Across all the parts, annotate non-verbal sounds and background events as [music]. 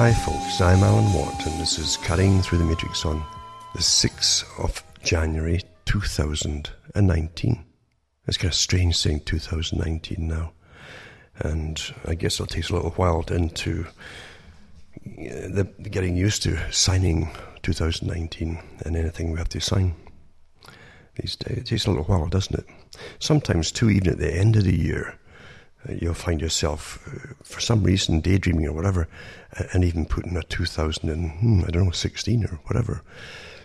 Hi, folks, I'm Alan Watt, and this is Cutting Through the Matrix on the 6th of January 2019. It's kind of strange saying 2019 now, and I guess it'll take a little while into the, getting used to signing 2019 and anything we have to sign these days. It takes a little while, doesn't it? Sometimes, too, even at the end of the year, uh, you'll find yourself, uh, for some reason, daydreaming or whatever, and even putting a 2000 and, hmm, I don't know, 16 or whatever,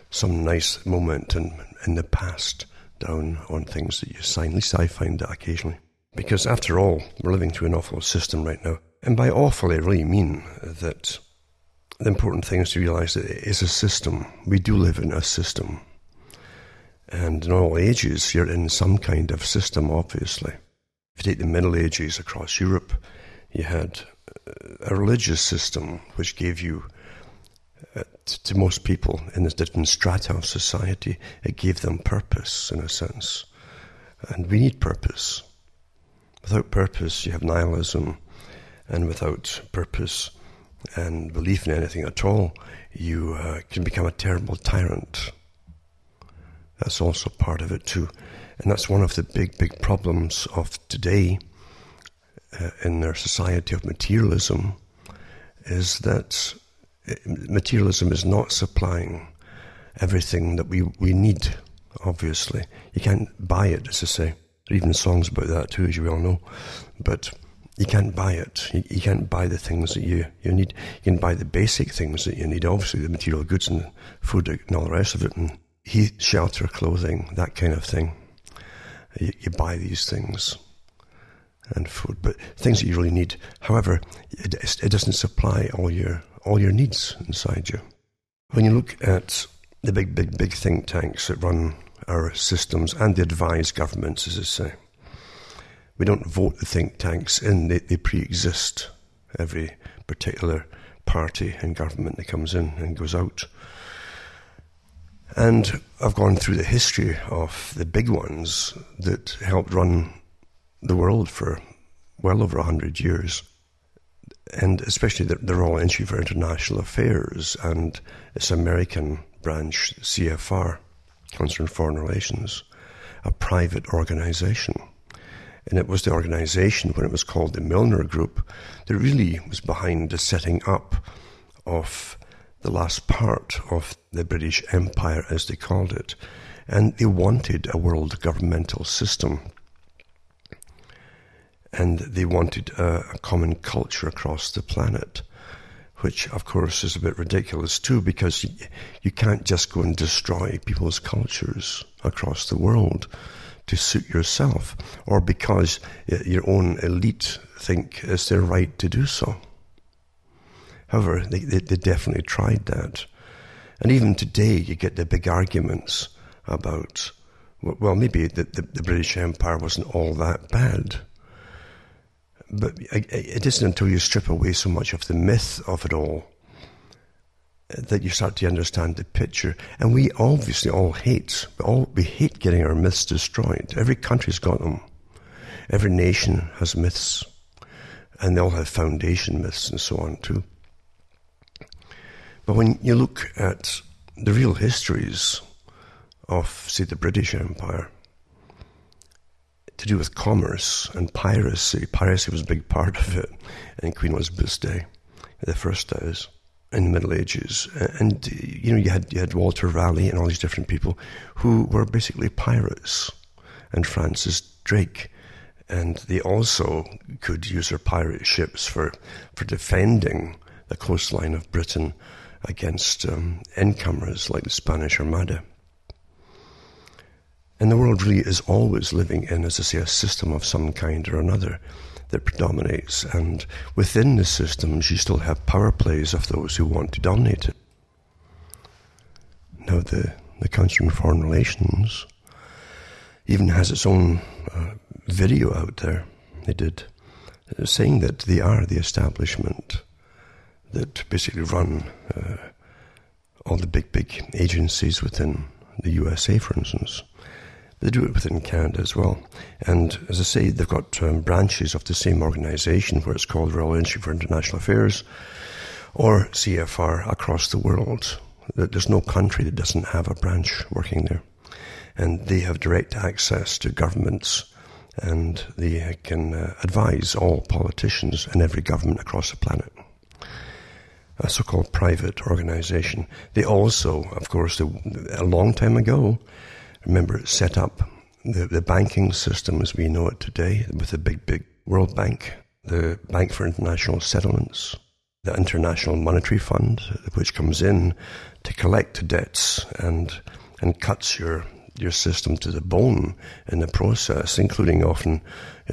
some nice moment in, in the past down on things that you sign. At least I find that occasionally. Because after all, we're living through an awful system right now. And by awful, I really mean that the important thing is to realize that it is a system. We do live in a system. And in all ages, you're in some kind of system, obviously. If you take the Middle Ages across Europe, you had a religious system which gave you, uh, to most people in the different strata of society, it gave them purpose in a sense. And we need purpose. Without purpose, you have nihilism, and without purpose and belief in anything at all, you uh, can become a terrible tyrant. That's also part of it too. And that's one of the big, big problems of today uh, in their society of materialism is that uh, materialism is not supplying everything that we, we need, obviously. You can't buy it, as I say. There are even songs about that too, as you well know. But you can't buy it. You, you, can't buy the things that you, you need. You can buy the basic things that you need, obviously, the material goods and food and all the rest of it, and heat, shelter, clothing, that kind of thing. You, you buy these things and food, but things that you really need. However, it, it doesn't supply all your all your needs inside you. When you look at the big, big, big think tanks that run our systems and advise governments, as I say, we don't vote the think tanks in; they, they pre-exist. Every particular party and government that comes in and goes out. And I've gone through the history of the big ones that helped run the world for well over 100 years, and especially the, the Royal Institute for International Affairs and its American branch, CFR, Council on Foreign Relations, a private organization. And it was the organization, when it was called the Milner Group, that really was behind the setting up of the last part of the British Empire, as they called it. And they wanted a world governmental system and they wanted a, a, common culture across the planet, which of course is a bit ridiculous too, because you, you can't just go and destroy people's cultures across the world to suit yourself, or because your own elite think it's their right to do so. However, they, they, they definitely tried that. And even today, you get the big arguments about, well, maybe the, the, the British Empire wasn't all that bad but it isn't until you strip away so much of the myth of it all that you start to understand the picture. And we obviously all hate, we all we hate getting our myths destroyed. Every country's got them. Every nation has myths, and they all have foundation myths and so on too. But when you look at the real histories of, say, the British Empire, to do with commerce and piracy. Piracy was a big part of it in Queen Elizabeth's day, the first days in the Middle Ages. And you know, you had you had Walter Raleigh and all these different people who were basically pirates, and Francis Drake. And they also could use their pirate ships for, for defending the coastline of Britain against um, incomers like the Spanish Armada. And the world really is always living in, as I say, a system of some kind or another that predominates. And within the systems, you still have power plays of those who want to dominate it. Now, the, the Council on Foreign Relations even has its own uh, video out there. They did, uh, saying that they are the establishment that basically run uh, all the big, big agencies within the USA, for instance. They do it within Canada as well. And as I say, they've got um, branches of the same organisation where it's called the Royal Institute for International Affairs, or CFR across the world. There's no country that doesn't have a branch working there. And they have direct access to governments and they can uh, advise all politicians and every government across the planet. A so-called private organization. They also, of course, a long time ago, remember, set up the, the banking system as we know it today with the big, big World Bank, the Bank for International Settlements, the International Monetary Fund, which comes in to collect debts and and cuts your your system to the bone in the process, including often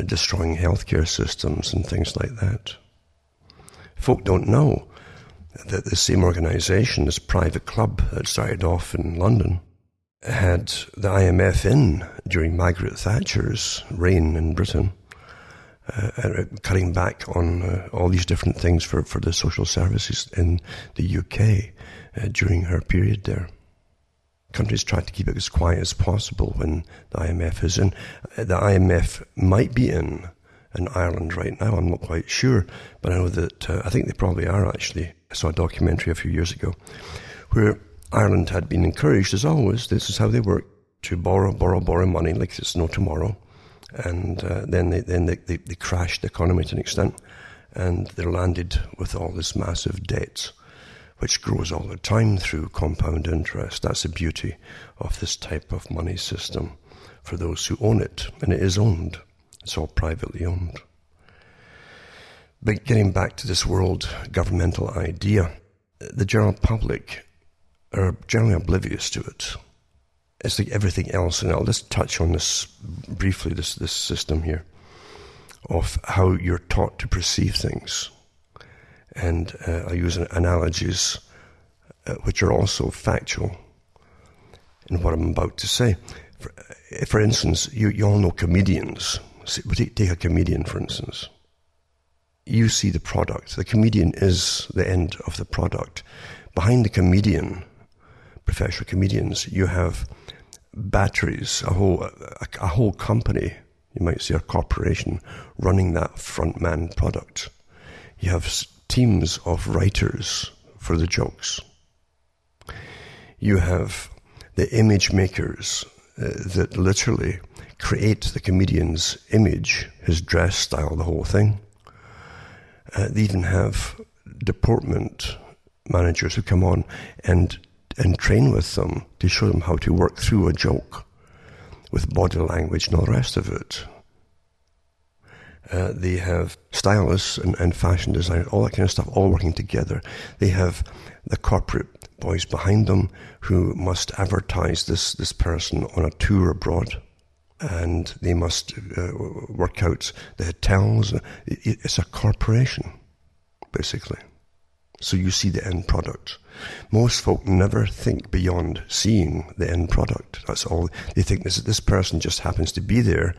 destroying healthcare systems and things like that. Folk don't know that the same organization, this private club that started off in London, had the IMF in during Margaret Thatcher's reign in Britain, uh, uh, cutting back on uh, all these different things for, for the social services in the UK uh, during her period there. Countries try to keep it as quiet as possible when the IMF is in. Uh, the IMF might be in in Ireland right now. I'm not quite sure, but I know that uh, I think they probably are actually. I saw a documentary a few years ago where Ireland had been encouraged, as always, this is how they work, to borrow, borrow, borrow money like it's no tomorrow. And uh, then they, then they, they, they crashed the economy to an extent, and they're landed with all this massive debt, which grows all the time through compound interest. That's the beauty of this type of money system for those who own it, and it is owned. It's all privately owned. But getting back to this world governmental idea, the general public are generally oblivious to it. It's like everything else, and I'll just touch on this briefly. This this system here of how you're taught to perceive things, and uh, I use analogies uh, which are also factual in what I'm about to say. For, uh, for instance, you, you all know comedians. Take a comedian, for instance. You see the product. The comedian is the end of the product. Behind the comedian professional comedians, you have batteries, a whole, a, a whole company, you might say a corporation, running that frontman product. You have teams of writers for the jokes. You have the image makers uh, that literally create the comedian's image, his dress style, the whole thing. Uh, they even have deportment managers who come on and and train with them to show them how to work through a joke with body language and all the rest of it. Uh, they have stylists and, and fashion designers, all that kind of stuff, all working together. They have the corporate boys behind them who must advertise this, this person on a tour abroad. And they must uh, work out the hotels. It's a corporation, basically. So you see the end product. Most folk never think beyond seeing the end product. That's all. They think this, this person just happens to be there,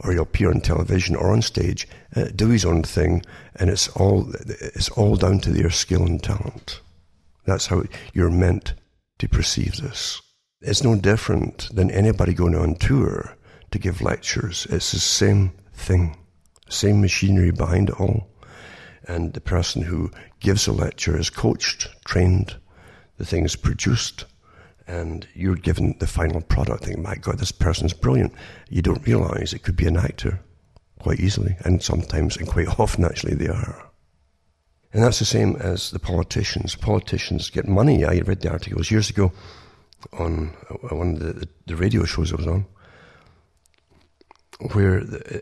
or he'll appear on television or on stage, uh, do his own thing, and it's all, it's all down to their skill and talent. That's how you're meant to perceive this. It's no different than anybody going on tour to give lectures. It's the same thing, same machinery behind it all and the person who gives a lecture is coached, trained, the thing is produced, and you're given the final product. Think, my God, this person's brilliant. You don't realize it could be an actor quite easily, and sometimes, and quite [laughs] often, actually, they are. And that's the same as the politicians. Politicians get money. I read the articles years ago on uh, one of the, the radio shows I was on, where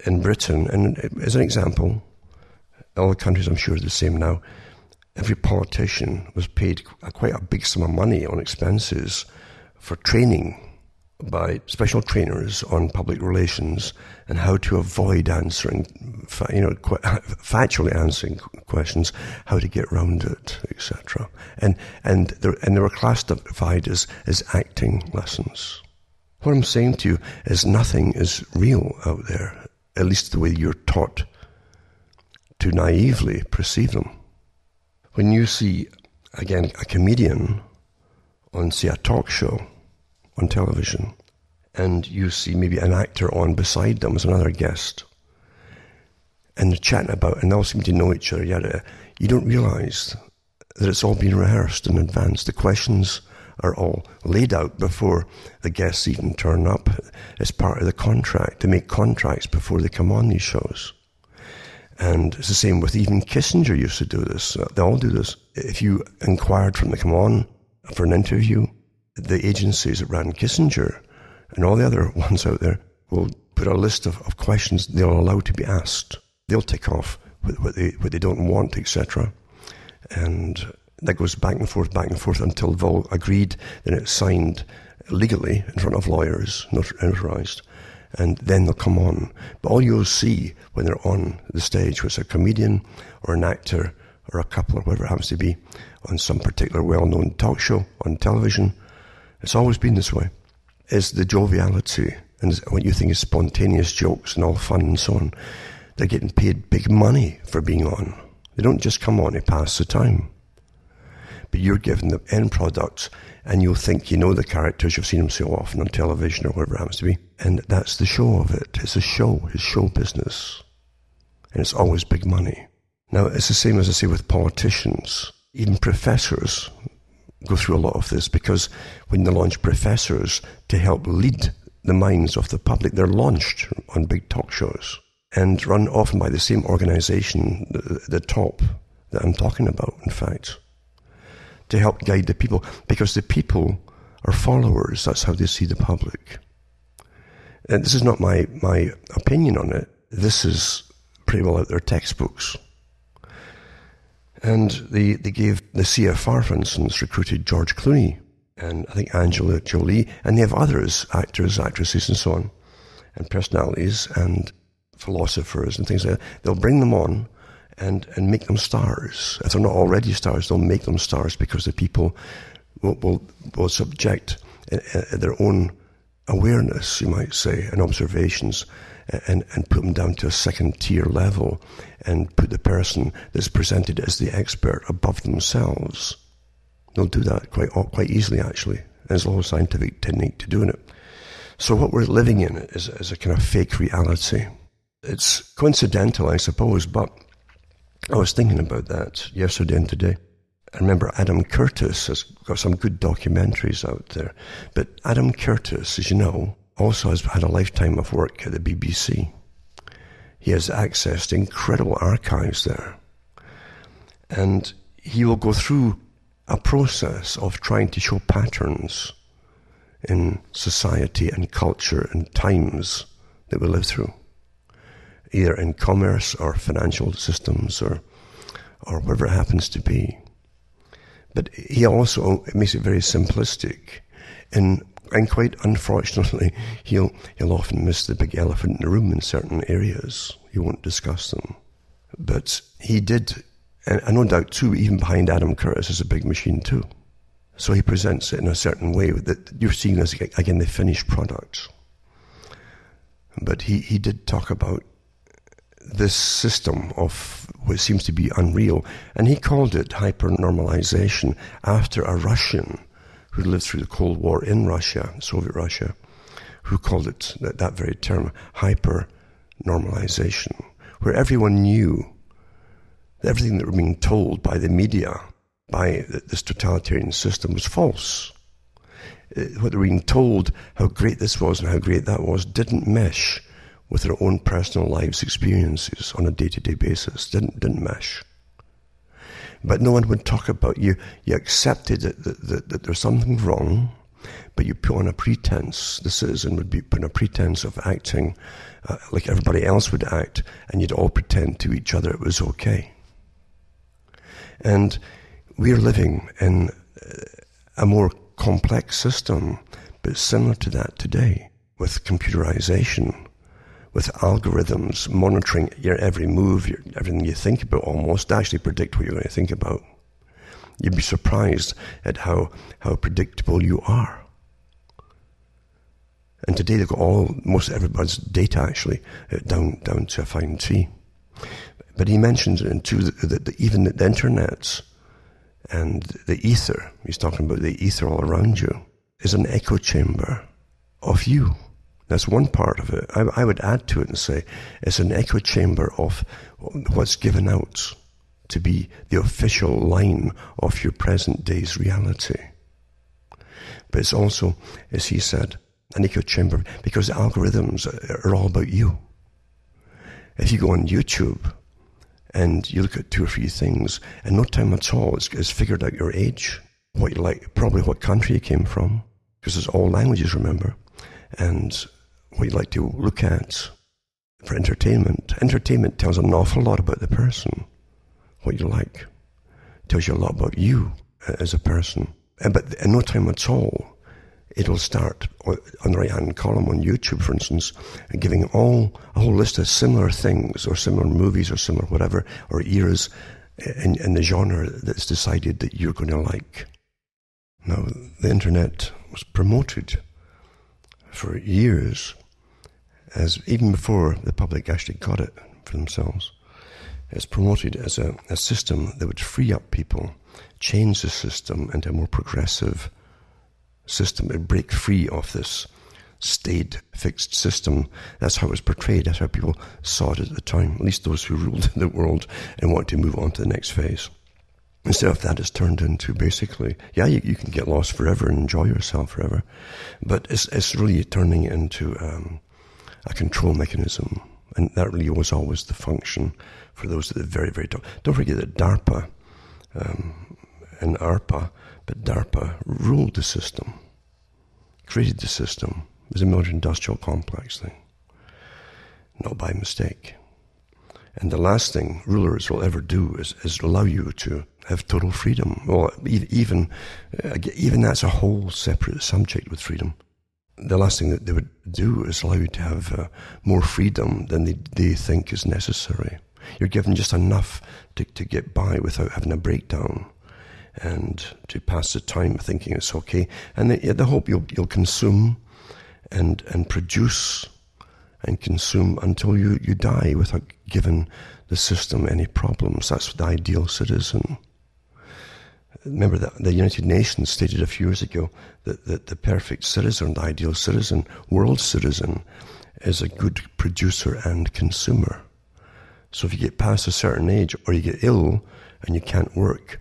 in Britain, and as an example, all the countries I'm sure are the same now. Every politician was paid quite a big sum of money on expenses for training by special trainers on public relations and how to avoid answering, you know, [laughs] factually answering questions, how to get around it, etc. And and there, and they were classified as as acting lessons. What I'm saying to you is nothing is real out there, at least the way you're taught to naively perceive them. When you see, again, a comedian on, say, a talk show on television, and you see maybe an actor on beside them as another guest, and they're chatting about, and they all seem to know each other, yada, you don't realize that it's all been rehearsed in advance. The questions are all laid out before the guests even turn up. It's part of the contract. They make contracts before they come on these shows. And it's the same with even Kissinger used to do this. They all do this. If you inquired from them to come on for an interview, the agencies that ran Kissinger and all the other [laughs] ones out there will put a list of, of questions they'll allow to be asked. They'll tick off what they, what they don't want, etc. And that goes back and forth, back and forth until all agreed, then it's signed legally in front of lawyers, notarized, and then they'll come on. But all you'll see when they're on the stage was a comedian or an actor or a couple or whatever it happens to be on some particular well-known talk show on television. It's always been this way. Is the joviality and what you think is spontaneous jokes and all fun and so on. They're getting paid big money for being on. They don't just come on to pass the time. But you're given the end product and you'll think you know the characters, you've seen them so often on television or whatever it happens to be. And that's the show of it. It's a show, it's show business. And it's always big money. Now, it's the same as I say with politicians. Even professors go through a lot of this because when they launch professors to help lead the minds of the public, they're launched on big talk shows and run often by the same organization, the, the top that I'm talking about, in fact, to help guide the people because the people are followers. That's how they see the public. And this is not my, my opinion on it. This is pretty well out there textbooks. And they, they gave the CFR, for instance, recruited George Clooney and I think Angela Jolie, and they have others, actors, actresses, and so on, and personalities and philosophers and things like that. They'll bring them on and, and make them stars. If they're not already stars, they'll make them stars because the people will, will, will subject uh, uh, their own awareness, you might say, and observations, and, and put them down to a second tier level and put the person that's presented as the expert above themselves. They'll do that quite quite easily, actually. There's a whole scientific technique to doing it. So what we're living in is, is a kind of fake reality. It's coincidental, I suppose, but I was thinking about that yesterday and today. I remember Adam Curtis has got some good documentaries out there. But Adam Curtis, as you know, also has had a lifetime of work at the BBC. He has access to incredible archives there. And he will go through a process of trying to show patterns in society and culture and times that we live through, either in commerce or financial systems or, or whatever it happens to be. But he also makes it very simplistic. And, and quite unfortunately, he'll, he'll often miss the big elephant in the room in certain areas. He won't discuss them. But he did and, and no doubt, too, even behind Adam Curtis is a big machine, too. So he presents it in a certain way that you're seeing as, again, the finished product. But he, he did talk about this system of what seems to be unreal, and he called it hypernormalization after a Russian who lived through the Cold War in Russia, Soviet Russia, who called it that, that very term, hyper normalization, where everyone knew everything that we're being told by the media, by this totalitarian system, was false. Uh, what they were being told, how great this was and how great that was, didn't mesh with their own personal lives experiences on a day-to-day basis. Didn't didn't mesh. But no one would talk about you. You accepted that, that, that, that there's something wrong, but you put on a pretense. The citizen would be put on a pretense of acting uh, like everybody else would act, and you'd all pretend to each other it was okay. And we're living in a more complex system, but similar to that today, with computerization, with algorithms monitoring your every move, your, everything you think about almost, actually predict what you're going to think about. You'd be surprised at how, how predictable you are. And today they've got all, most everybody's data actually uh, down, down to a fine T. But he mentions too that, that even the internet and the ether, he's talking about the ether all around you, is an echo chamber of you. That's one part of it. I, I would add to it and say it's an echo chamber of what's given out to be the official line of your present day's reality. But it's also, as he said, an echo chamber because algorithms are all about you. If you go on YouTube and you look at two or three things, and no time at all, it's, it's figured out your age, what you like, probably what country you came from, because it's all languages, remember, and what you like to look at for entertainment. Entertainment tells an awful lot about the person, what you like, tells you a lot about you uh, as a person. Uh, but in no time at all, it'll start on the right hand column on YouTube, for instance, and giving all a whole list of similar things or similar movies or similar whatever or eras uh, in, in the genre that's decided that you're going to like. Now, the internet was promoted for years as even before the public actually got it for themselves. It's promoted as a, a system that would free up people, change the system into a more progressive system and break free of this staid fixed system. That's how it was portrayed. That's how people saw it at the time, at least those who ruled [laughs] the world and wanted to move on to the next phase. Instead of that, it's turned into basically, yeah, you, you can get lost forever and enjoy yourself forever, but it's, it's really turning into um, a control mechanism. And that really was always the function for those at the very, very top. Don't forget that DARPA um, and ARPA but DARPA ruled the system, created the system. It was a military industrial complex thing, not by mistake. And the last thing rulers will ever do is, is allow you to have total freedom. Well, even, uh, even that's a whole separate subject with freedom. The last thing that they would do is allow you to have uh, more freedom than they, they think is necessary. You're given just enough to, to get by without having a breakdown and to pass the time thinking it's okay. And they, they hope you'll, you'll consume and, and produce and consume until you, you die without giving the system any problems. That's the ideal citizen. Remember that the United Nations stated a few years ago that, that the perfect citizen, the ideal citizen, world citizen, is a good producer and consumer. So if you get past a certain age or you get ill and you can't work,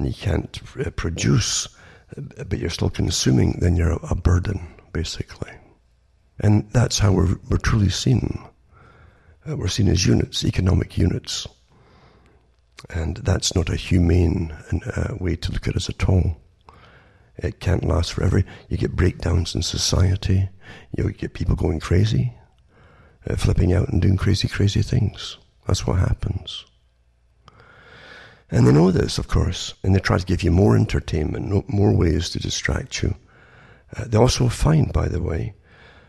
and you can't uh, produce, uh, but you're still consuming, then you're a burden, basically. And that's how we're, we're truly seen. Uh, we're seen as units, economic units. And that's not a humane uh, way to look at us at all. It can't last forever. You get breakdowns in society. You get people going crazy, uh, flipping out and doing crazy, crazy things. That's what happens. And they know this, of course, and they try to give you more entertainment, more ways to distract you. Uh, they also find, by the way,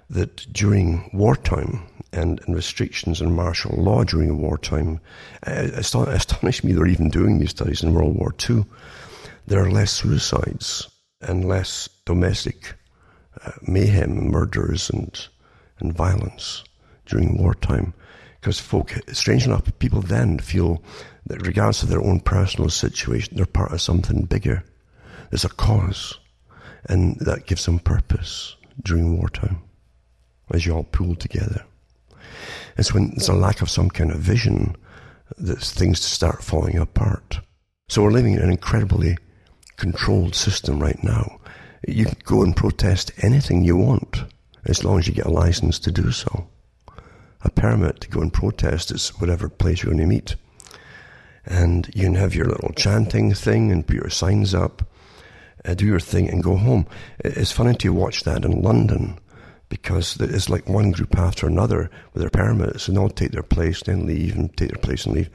that during wartime and, and restrictions and martial law during wartime, uh, it [laughs] astonished me they're even doing these studies in World War II. There are less suicides and less domestic uh, mayhem, murders, and, and violence during wartime. Because folk, strange enough, people then feel that regardless of their own personal situation, they're part of something bigger. There's a cause, and that gives them purpose during wartime as you all pool together. It's when there's a lack of some kind of vision that things start falling apart. So we're living in an incredibly controlled system right now. You can go and protest anything you want as long as you get a license to do so. A permit to go and protest is whatever place you're going to meet and you can have your little chanting thing and put your signs up, uh, do your thing and go home. It's funny to watch that in London because it's like one group after another with their permits and they'll take their place then leave and take their place and leave.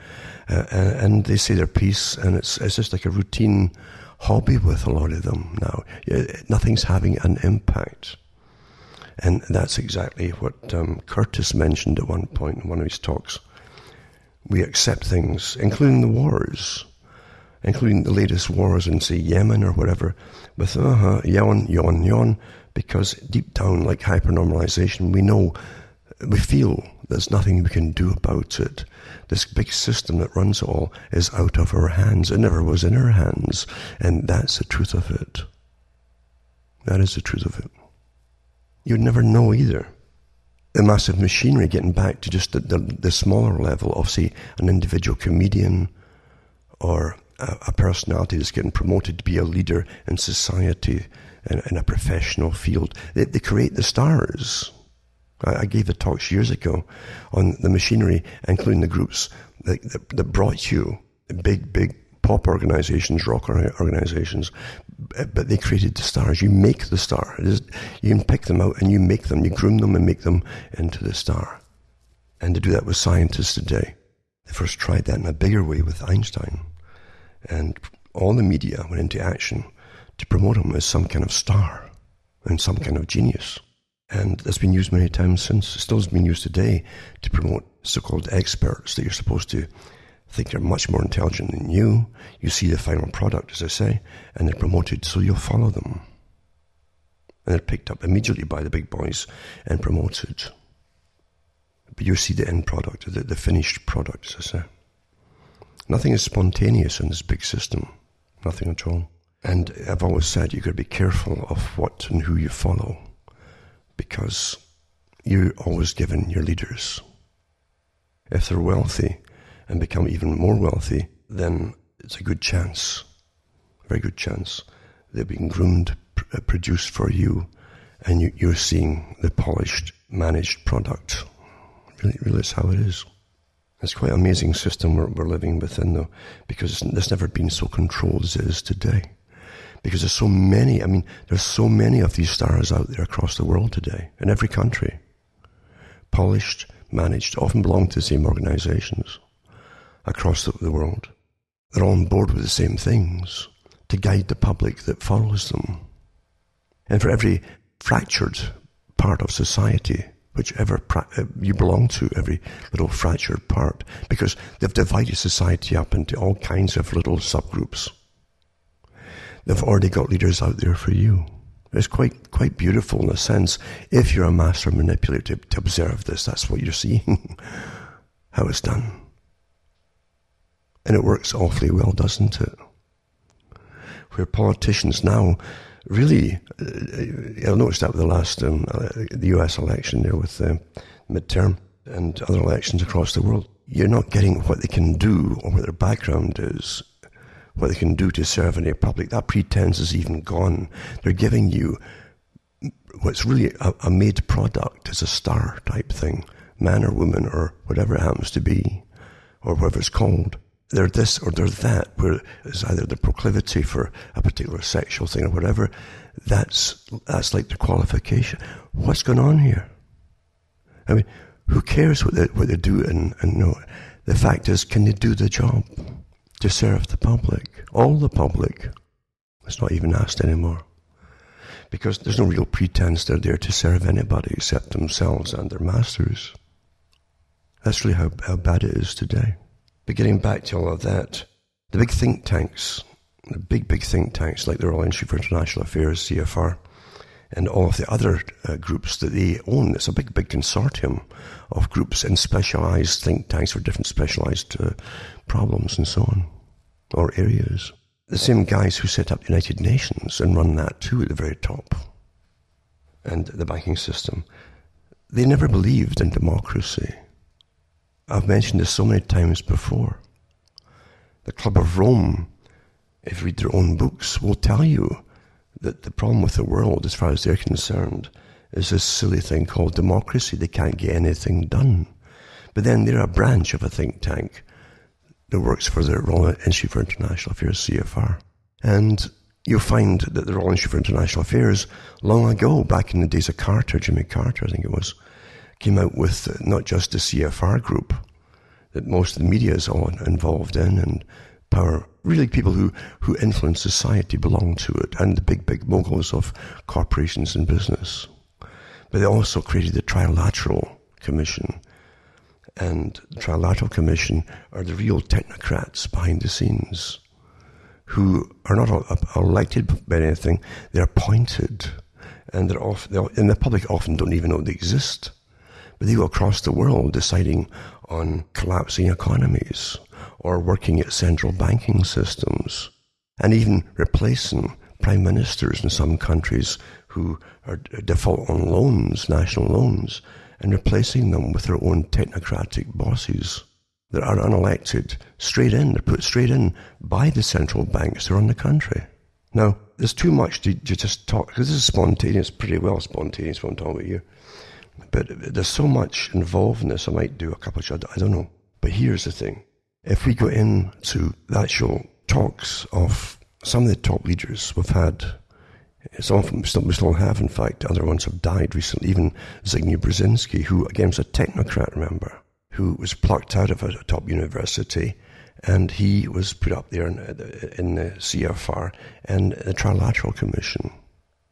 Uh, and, they say their piece and it's, it's just like a routine hobby with a lot of them now. Nothing's having an impact. And that's exactly what um, Curtis mentioned at one point in one of his talks we accept things, including the wars, including the latest wars in, say, Yemen or whatever, with, uh huh, yawn, yawn, yawn, because deep down, like hypernormalization, we know, we feel there's nothing we can do about it. This big system that runs all is out of our hands. It never was in our hands. And that's the truth of it. That is the truth of it. You'd never know either the massive machinery, getting back to just the, the, the smaller level of, say, an individual comedian or a, a personality that's getting promoted to be a leader in society in, in a professional field. They, they, create the stars. I, I, gave a talk years ago on the machinery, including the groups that, that, that brought you big, big pop organizations, rock organizations, but they created the stars. You make the star. Is, you can pick them out and you make them, you groom them and make them into the star. And to do that with scientists today. They first tried that in a bigger way with Einstein. And all the media went into action to promote him as some kind of star and some kind of genius. And that's been used many times since. Still has been used today to promote so called experts that you're supposed to think they're much more intelligent than you. You see the final product, as I say, and they're promoted so you'll follow them. And they're picked up immediately by the big boys and promoted. But you see the end product, the, the finished product, as I say. Nothing is spontaneous in this big system. Nothing at all. And I've always said you've got to be careful of what and who you follow because you're always given your leaders. If they're wealthy and become even more wealthy, then it's a good chance, a very good chance, they're being groomed, pr- uh, produced for you, and you, you're seeing the polished, managed product. Really, really, is how it is. It's quite an amazing system we're, we're living within, though, because it's never been so controlled as it is today. Because there's so many, I mean, there's so many of these stars out there across the world today, in every country. Polished, managed, often belong to the same organizations across the, the world. They're all on board with the same things to guide the public that follows them. And for every fractured part of society, whichever uh, you belong to, every little fractured part, because they've divided society up into all kinds of little subgroups. They've already got leaders out there for you. It's quite quite beautiful in a sense. If you're a master manipulator to, to observe this, that's what you're seeing. [laughs] How it's done. And it works awfully well, doesn't it? Where politicians now really, uh, I noticed that with the last um, uh, the U.S. election there with the midterm and other elections across the world. You're not getting what they can do or what their background is, what they can do to serve any public. That pretense is even gone. They're giving you what's really a, a made product as a star type thing, man or woman or whatever it happens to be, or whatever it's called they're this or they're that, where it's either the proclivity for a particular sexual thing or whatever. That's that's like the qualification. What's going on here? I mean, who cares what they what they do and, and no. The fact is, can they do the job to serve the public? All the public. It's not even asked anymore. Because there's no real pretense they're there to serve anybody except themselves and their masters. That's really how, how bad it is today. But getting back to all of that, the big think tanks, the big, big think tanks like the Royal Institute for International Affairs, CFR, and all of the other uh, groups that they own. It's a big, big consortium of groups and specialized think tanks for different specialized uh, problems and so on, or areas. The same guys who set up United Nations and run that too at the very top, and the banking system, they never believed in democracy. I've mentioned this so many times before. The Club of Rome, if you read their own books, will tell you that the problem with the world, as far as they're concerned, is this silly thing called democracy. They can't get anything done. But then they're a branch of a think tank that works for the Royal Institute for International Affairs, CFR. And you'll find that the Royal Institute for International Affairs, long ago, back in the days of Carter, Jimmy Carter, I think it was, came out with not just the CFR group that most of the media is all involved in and power. Really, people who, who influence society belong to it, and the big, big moguls of corporations and business. But they also created the Trilateral Commission. And the Trilateral Commission are the real technocrats behind the scenes who are not elected by anything, they're appointed. And they're off, they're, and the public often don't even know they exist. But they go across the world deciding on collapsing economies or working at central banking systems and even replacing prime ministers in some countries who are default on loans, national loans, and replacing them with their own technocratic bosses. that are unelected straight in. They're put straight in by the central banks to run the country. Now, there's too much to, to just talk, because this is spontaneous, pretty well spontaneous what I'm talking about here. But there's so much involved in this, I might do a couple of shows, I don't know. But here's the thing. If we go into the actual talks of some of the top leaders we've had, some still, have, in fact, other ones have died recently, even Zygmunt Brzezinski, who again was a technocrat, remember, who was plucked out of a top university and he was put up there in, in the CFR and the Trilateral Commission.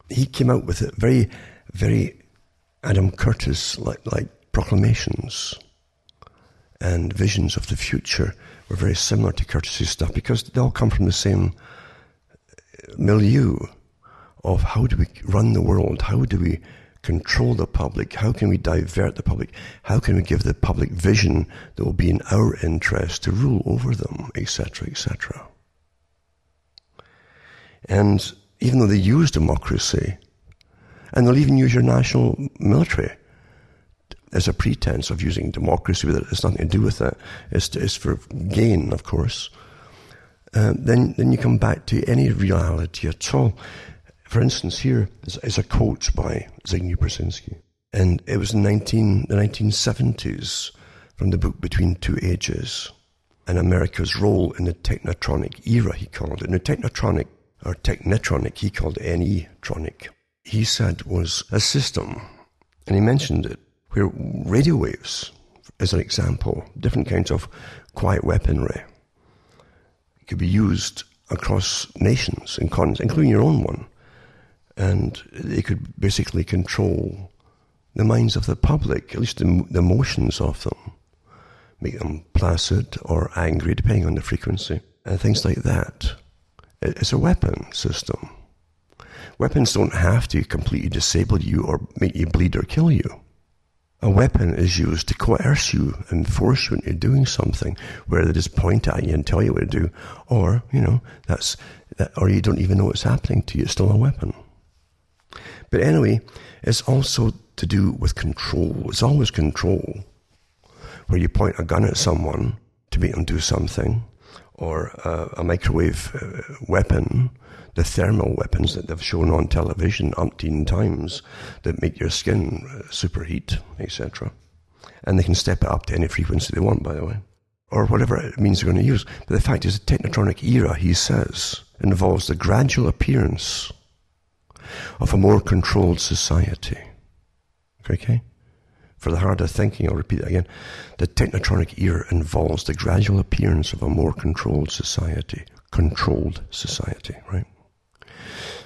He came out with it very, very Adam Curtis like, like proclamations and visions of the future were very similar to Curtis's stuff because they all come from the same milieu of how do we run the world, how do we control the public? How can we divert the public? How can we give the public vision that will be in our interest to rule over them, etc., etc.? And even though they use democracy, and they'll even use your national military as a pretense of using democracy, but it's nothing to do with that. It's, it's for gain, of course. Uh, then, then you come back to any reality at all. For instance, here is, is a quote by Zygmunt Brzezinski. And it was in 19, the 1970s from the book Between Two Ages and America's role in the technotronic era, he called it. The technotronic, or technetronic, he called NE-tronic. He said was a system, and he mentioned it, where radio waves, as an example, different kinds of quiet weaponry, could be used across nations and continents, including your own one, and they could basically control the minds of the public, at least the, the emotions of them, make them placid or angry, depending on the frequency, and things like that. It's a weapon system. Weapons don't have to completely disable you or make you bleed or kill you. A weapon is used to coerce you and force you into doing something, where they just point at you and tell you what to do, or you know that's that, or you don't even know what's happening to you. It's still a weapon. But anyway, it's also to do with control. It's always control. Where you point a gun at someone to make them do something, or a microwave uh, weapon, the thermal weapons that they've shown on television umpteen times that make your skin uh, superheat, etc. And they can step it up to any frequency they want, by the way, or whatever it means they're going to use. But the fact is, the technotronic era, he says, involves the gradual appearance of a more controlled society. Okay? For the harder thinking, I'll repeat it again. The technotronic era involves the gradual appearance of a more controlled society. Controlled society, right?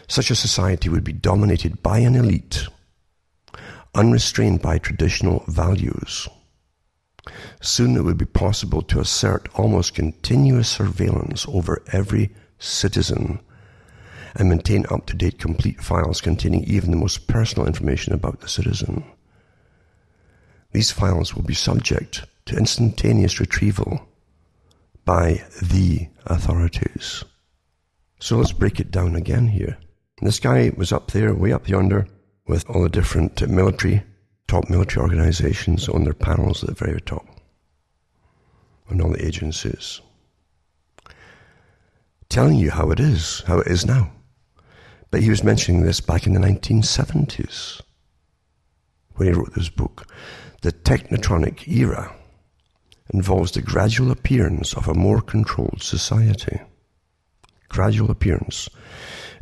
Such a society would be dominated by an elite, unrestrained by traditional values. Soon it would be possible to assert almost continuous surveillance over every citizen and maintain up to date complete files containing even the most personal information about the citizen. These files will be subject to instantaneous retrieval by the authorities. So let's break it down again here. This guy was up there, way up yonder, with all the different military, top military organizations on their panels at the very top, and all the agencies, telling you how it is, how it is now. But he was mentioning this back in the 1970s when he wrote this book. The technotronic era involves the gradual appearance of a more controlled society. Gradual appearance.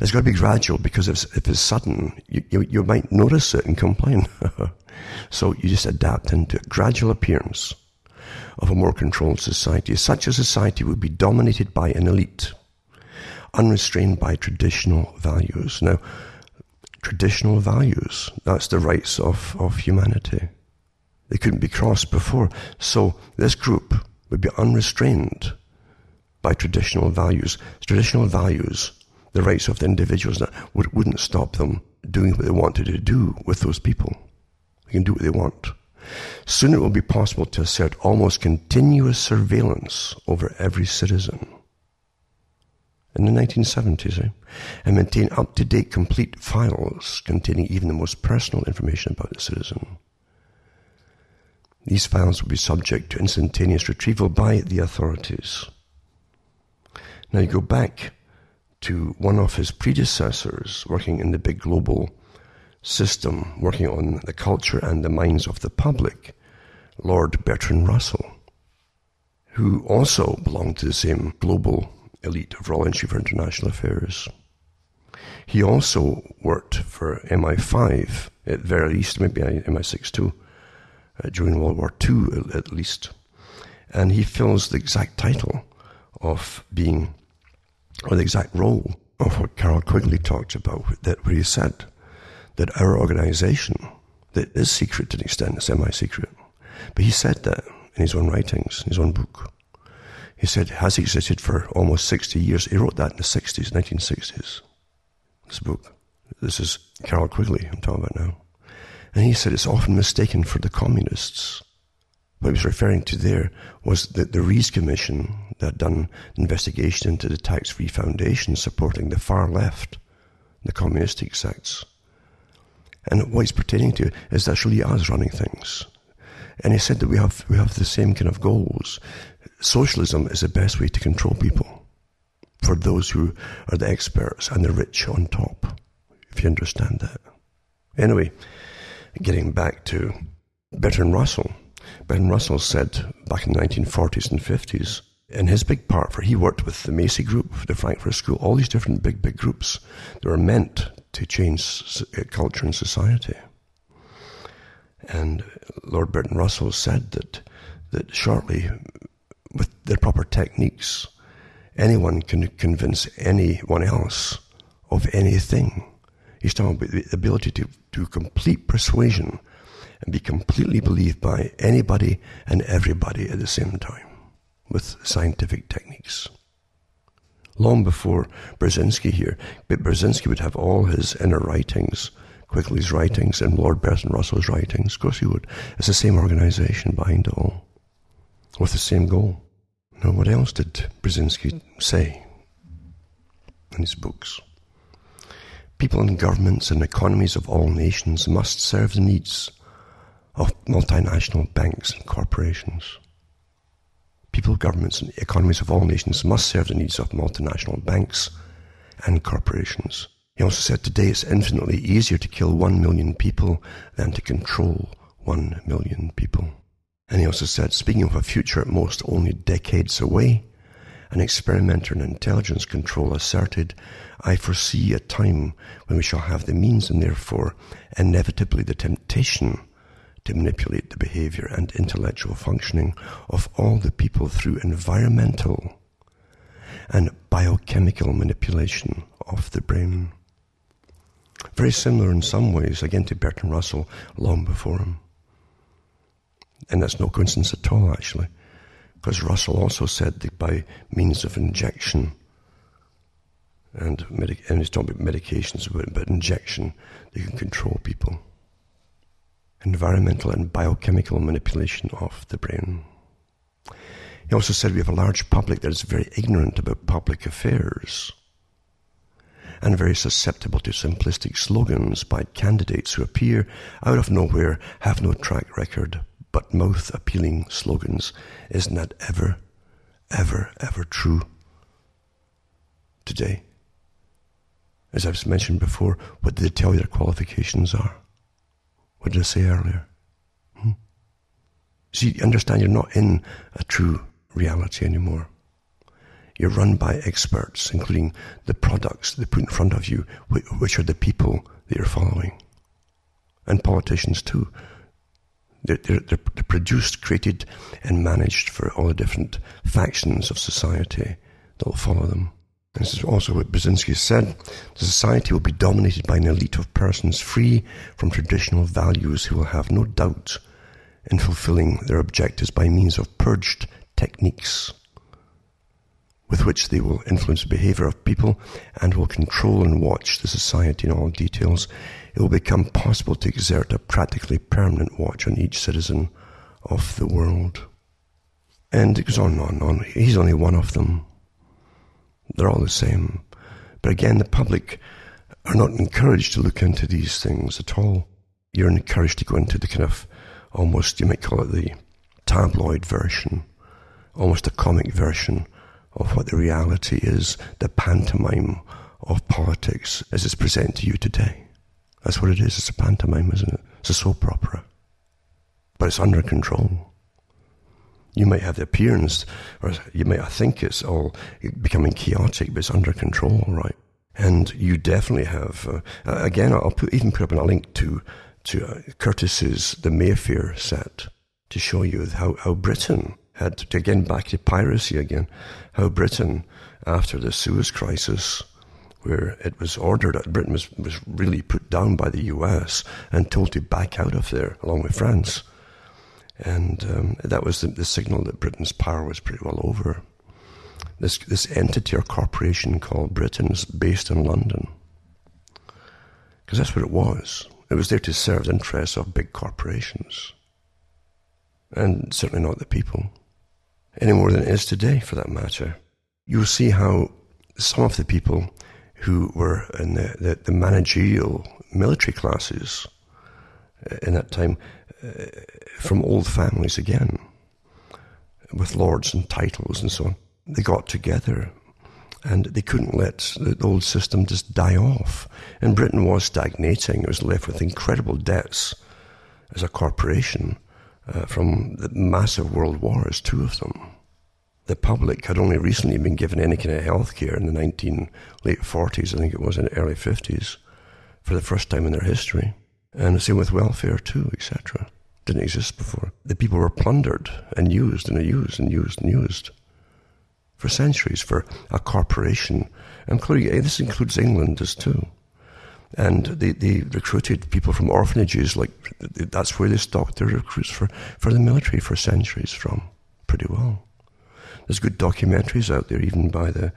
It's got to be gradual because if, if it's sudden, you, you, you might notice it and complain. [laughs] so you just adapt into it. Gradual appearance of a more controlled society. Such a society would be dominated by an elite unrestrained by traditional values. Now, traditional values, that's the rights of, of humanity. They couldn't be crossed before. So this group would be unrestrained by traditional values. Traditional values, the rights of the individuals, would, wouldn't stop them doing what they wanted to do with those people. They can do what they want. Soon it will be possible to assert almost continuous surveillance over every citizen in the 1970s eh? and maintain up to date complete files containing even the most personal information about the citizen. these files will be subject to instantaneous retrieval by the authorities. Now you go back to one of his predecessors working in the big global system, working on the culture and the minds of the public, Lord Bertrand Russell, who also belonged to the same global elite of Royal Institute for International Affairs. He also worked for MI5 at very least, maybe MI6 too, uh, during World War II at least. And he fills the exact title of being, or the exact role of what Carroll Quigley talked about, that where he said that our organization, that is secret to an extent, it's semi-secret, but he said that in his own writings, his own book. He said has existed for almost 60 years. He wrote that in the 60s, 1960s. This book. This is Carroll Quigley I'm talking about now. And he said it's often mistaken for the communists. What he was referring to there was the, the Reece Commission that done investigation into the tax-free foundation supporting the far left, the communistic sects. And what he's pertaining to is really us running things. And he said that we have, we have the same kind of goals. Socialism is the best way to control people for those who are the experts and the rich on top, if you understand that. Anyway, getting back to Bertrand Russell. Bertrand Russell said back in the 1940s and 50s, in his big part, for he worked with the Macy Group, the Frankfurt School, all these different big, big groups that were meant to change uh, culture and society. And Lord Bertrand Russell said that, that shortly, with the proper techniques, anyone can convince anyone else of anything. He's talking about the ability to do complete persuasion and be completely believed by anybody and everybody at the same time with scientific techniques. Long before Brzezinski here, but Brzezinski would have all his inner writings, Quigley's writings and Lord Bertrand Russell's writings. Of course he would. It's the same organization behind it all, with the same goal. Now, what else did Brzezinski say in his books? People and governments and economies of all nations must serve the needs of multinational banks and corporations. People, governments, and economies of all nations must serve the needs of multinational banks and corporations. He also said today it's infinitely easier to kill one million people than to control one million people. And he also said, speaking of a future at most only decades away, an experimenter in intelligence control asserted, I foresee a time when we shall have the means and therefore inevitably the temptation to manipulate the behavior and intellectual functioning of all the people through environmental and biochemical manipulation of the brain. Very similar in some ways, again, to Bertrand Russell long before him. And that's no coincidence at all, actually. Because Russell also said that by means of injection, and, medic- and he's talking about medications, but, but injection, they can control people. Environmental and biochemical manipulation of the brain. He also said we have a large public that is very ignorant about public affairs and very susceptible to simplistic slogans by candidates who appear out of nowhere, have no track record, but mouth appealing slogans. Isn't that ever, ever, ever true today? As I've mentioned before, what did they tell you their qualifications are? What did I say earlier? Hmm? See, understand you're not in a true reality anymore. You're run by experts, including the products they put in front of you, which are the people that you're following. And politicians too. They're, they're, they're, produced, created, and managed for all the different factions of society that will follow them. This is also what Brzezinski said. The society will be dominated by an elite of persons free from traditional values who will have no doubt in fulfilling their objectives by means of purged techniques with which they will influence the behavior of people and will control and watch the society in all details it will become possible to exert a practically permanent watch on each citizen of the world. And it goes on and on and on. He's only one of them. They're all the same. But again, the public are not encouraged to look into these things at all. You're encouraged to go into the kind of almost, you might call it the tabloid version, almost a comic version of what the reality is, the pantomime of politics as it's presented to you today. That's what it is. It's a pantomime, isn't it? It's a soap opera. But it's under control. You might have the appearance, or you might think it's all becoming chaotic, but it's under control, right? And you definitely have, uh, again, I'll put, even put up a link to, to uh, Curtis's The Mayfair set to show you how, how Britain had, to, again, back to piracy again, how Britain, after the Suez Crisis, where it was ordered that Britain was, was really put down by the US and told to back out of there along with France. And um, that was the, the, signal that Britain's power was pretty well over. This, this entity or corporation called Britain is based in London. Because that's what it was. It was there to serve the interests of big corporations. And certainly not the people. Any more than it is today, for that matter. You'll see how some of the people who were in the, the, the managerial military classes uh, in that time uh, from old families again, with lords and titles and so on. They got together and they couldn't let the old system just die off. And Britain was stagnating. It was left with incredible debts as a corporation uh, from the massive world wars, two of them the public had only recently been given any kind of health care in the 19 late 40s, I think it was, in the early 50s, for the first time in their history. And the same with welfare too, etc. Didn't exist before. The people were plundered and used and used and used and used for centuries for a corporation, including eh, this includes England as too. And they, they recruited people from orphanages, like that's where they stocked their recruits for, for the military for centuries from, pretty well. There's good documentaries out there, even by the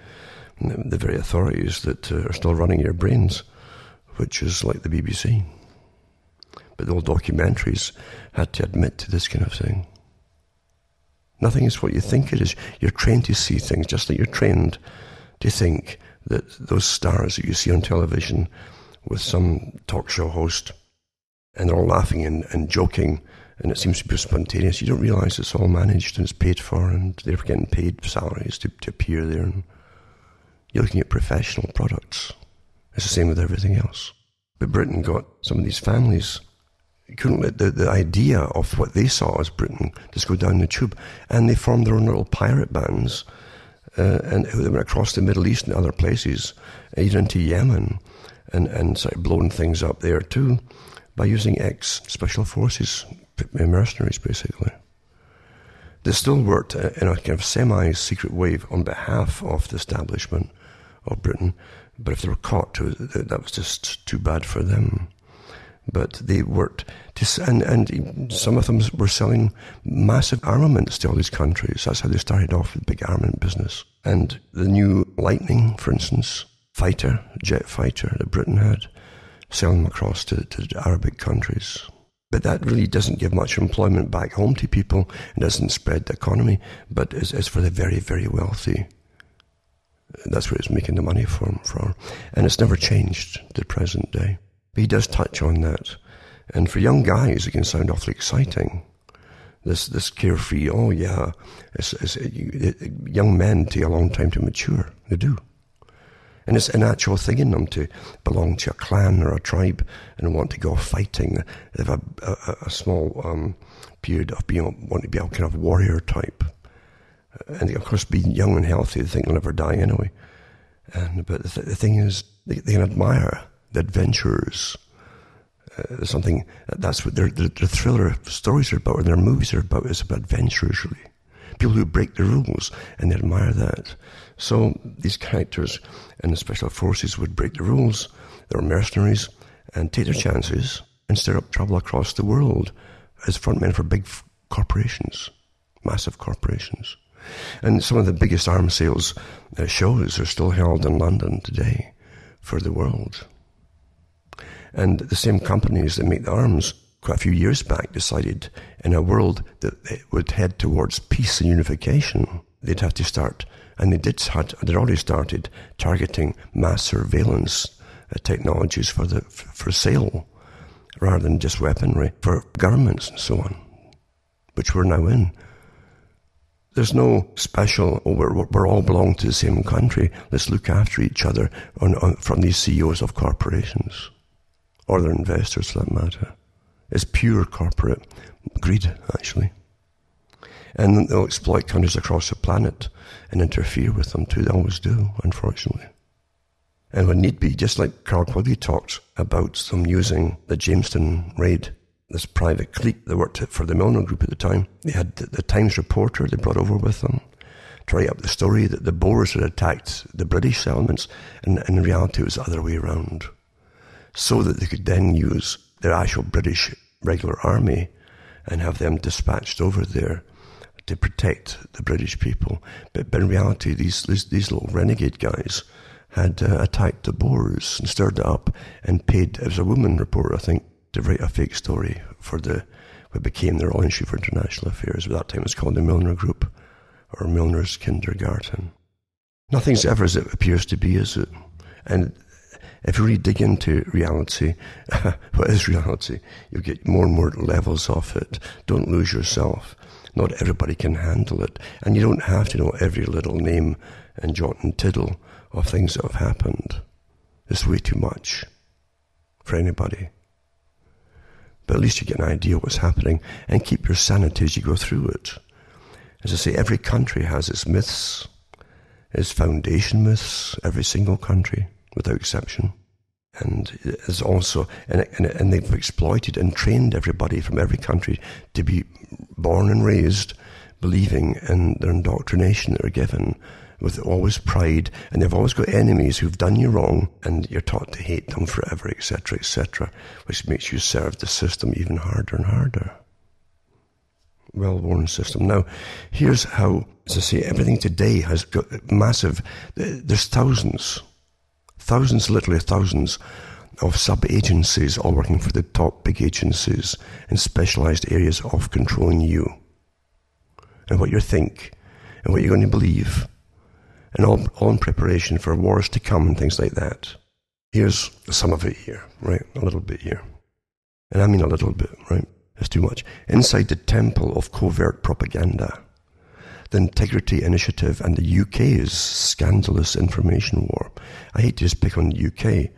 the very authorities that uh, are still running your brains, which is like the BBC. But old documentaries had to admit to this kind of thing. Nothing is what you think it is. You're trained to see things just like you're trained to think that those stars that you see on television with some talk show host and they're all laughing and, and joking and it seems to be spontaneous. You don't realise it's all managed and it's paid for, and they're getting paid salaries to, to appear there. And you're looking at professional products. It's the same with everything else. But Britain got some of these families couldn't let the, the idea of what they saw as Britain just go down the tube, and they formed their own little pirate bands, uh, and they went across the Middle East and other places, even into Yemen, and and started blowing things up there too, by using ex special forces mercenaries, basically. They still worked in a kind of semi secret way on behalf of the establishment of Britain, but if they were caught, that was just too bad for them. But they worked, to, and, and some of them were selling massive armaments to all these countries. That's how they started off with big armament business. And the new Lightning, for instance, fighter, jet fighter that Britain had, selling them across to, to Arabic countries. But that really doesn't give much employment back home to people and doesn't spread the economy, but is for the very, very wealthy. That's where it's making the money from, from. And it's never changed to the present day. But he does touch on that. And for young guys, it can sound awfully exciting. This, this carefree, oh yeah, it's, it's, it, young men take a long time to mature. They do. And it's a natural thing in them to belong to a clan or a tribe and want to go fighting. They have a, a, a small um, period of being want to be a kind of warrior type. And of course, being young and healthy, they think they'll never die anyway. And but the, th- the thing is, they, they, can admire the adventures. Uh, something that's what their, their, their thriller stories are about, or their movies are about. Is about adventures, really. People who break the rules, and they admire that. So these characters in the special forces would break the rules. They were mercenaries and take their chances and stir up trouble across the world as frontmen for big corporations, massive corporations. And some of the biggest arms sales uh, shows are still held in London today for the world. And the same companies that make the arms quite a few years back decided in a world that would head towards peace and unification, they'd have to start and they did start, they'd already started targeting mass surveillance uh, technologies for the for sale rather than just weaponry for governments and so on, which we're now in. There's no special, oh, we're, we're all belong to the same country. Let's look after each other on, on, from these CEOs of corporations or their investors for that matter. It's pure corporate greed, actually. And they'll exploit countries across the planet and interfere with them too. They always do, unfortunately. And when need be, just like Carl Quigley talked about them using the Jameson raid this private clique that worked for the Milner Group at the time. They had the, Times reporter they brought over with them to write up the story that the Boers had attacked the British settlements, and, and in reality it was the other way around. So that they could then use their actual British regular army and have them dispatched over there to protect the British people. But, but in reality, these, these, these little renegade guys had uh, attacked the Boers and stirred it up and paid, it was a woman reporter, I think, to write a fake story for the what became the Royal Institute for International Affairs. At that time, it was called the Milner Group or Milner's Kindergarten. Nothing's ever as it appears to be, is it? And if you really dig into reality, [laughs] what is reality? You get more and more levels of it. Don't lose yourself. Not everybody can handle it. And you don't have to know every little name and jot and tittle of things that have happened. It's way too much for anybody but at least you get an idea what's happening and keep your sanity as you go through it. As I say, every country has its myths, its foundation myths, every single country, without exception. And it's also, and, and, and they've exploited and trained everybody from every country to be born and raised believing in their indoctrination that are given with always pride, and they've always got enemies who've done you wrong, and you're taught to hate them forever, etc., etc., which makes you serve the system even harder and harder. Well worn system. Now, here's how, as I say, everything today has got massive, there's thousands, thousands, literally thousands of sub agencies all working for the top big agencies in specialized areas of controlling you and what you think and what you're going to believe and all, all in preparation for wars to come and things like that. Here's some of it here, right? A little bit here. And I mean a little bit, right? It's too much. Inside the temple of covert propaganda, the Integrity Initiative and the UK's scandalous information war. I hate to just pick on the UK,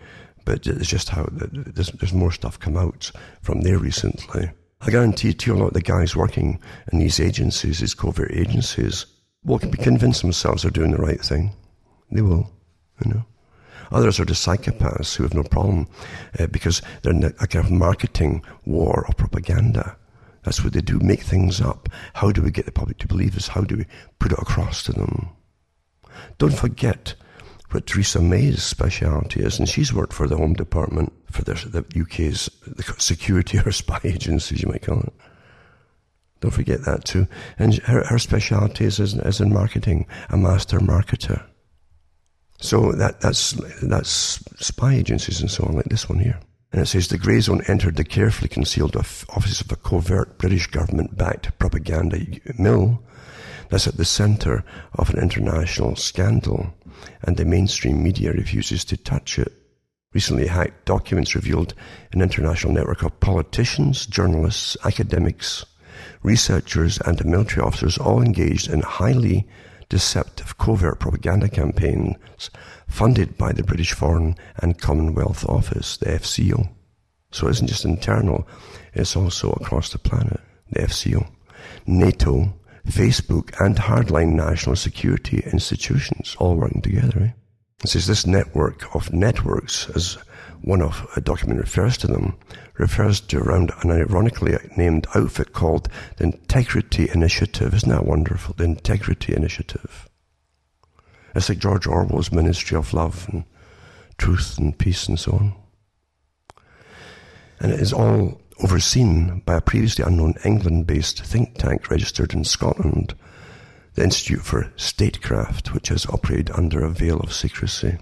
but it's just how there's, there's more stuff come out from there recently. I guarantee to you a lot of the guys working in these agencies, these covert agencies, will convince themselves they're doing the right thing. They will, you know. Others are the psychopaths who have no problem uh, because they're in a kind of marketing war or propaganda. That's what they do, make things up. How do we get the public to believe this? How do we put it across to them? Don't forget what Theresa May's speciality is, and she's worked for the Home Department, for the, the UK's the security [laughs] or spy agencies, you might call it. Don't forget that too. And her, her specialty is, is in marketing, a master marketer. So that, that's, that's spy agencies and so on, like this one here. And it says the grey zone entered the carefully concealed offices of a covert British government backed propaganda mill that's at the centre of an international scandal, and the mainstream media refuses to touch it. Recently hacked documents revealed an international network of politicians, journalists, academics, researchers and military officers all engaged in highly deceptive covert propaganda campaigns funded by the British Foreign and Commonwealth Office, the FCO. So it isn't just internal, it's also across the planet, the FCO. NATO, Facebook, and hardline national security institutions all working together. Eh? It this network of networks, as one of a document refers to them, refers to around an ironically named outfit called the Integrity Initiative. Isn't that wonderful? The Integrity Initiative. It's like George Orwell's Ministry of Love and Truth and Peace and so on. And it is all overseen by a previously unknown England based think tank registered in Scotland, the Institute for Statecraft, which has operated under a veil of secrecy.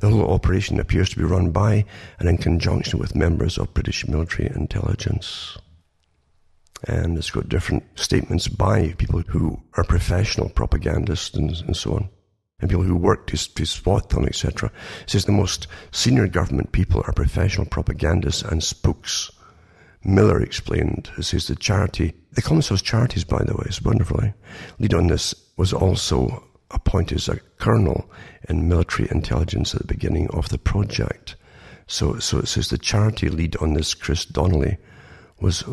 The whole operation appears to be run by and in conjunction with members of British military intelligence. And it's got different statements by people who are professional propagandists and, and so on. and people who work to, to spot them, etc. It says the most senior government people are professional propagandists and spooks. Miller explained, it says the charity, they call themselves charities, by the way, it's wonderful. Eh? Lead on this was also appointed as a colonel in military intelligence at the beginning of the project. So, so it says the charity lead on this, Chris Donnelly, was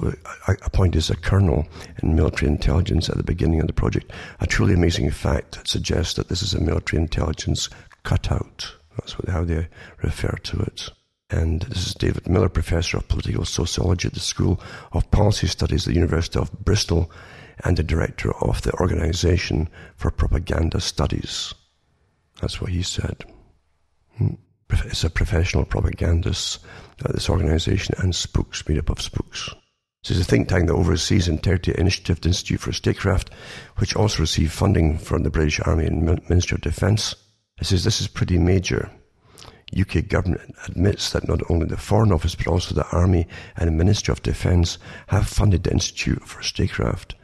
appointed as a colonel in military intelligence at the beginning of the project. A truly amazing fact that suggests that this is a military intelligence cutout. That's what, how they refer to it. And this is David Miller, Professor of Political Sociology at the School of Policy Studies at the University of Bristol and the Director of the Organization for Propaganda Studies. That's what he said. Hmm. It's a professional propagandist this organization and spooks, made up of spooks. This is a think tank that oversees Integrity Initiative Institute for Statecraft, which also received funding from the British Army and Ministry of Defence. It says this is pretty major. UK government admits that not only the Foreign Office but also the Army and Ministry of Defence have funded the Institute for Statecraft,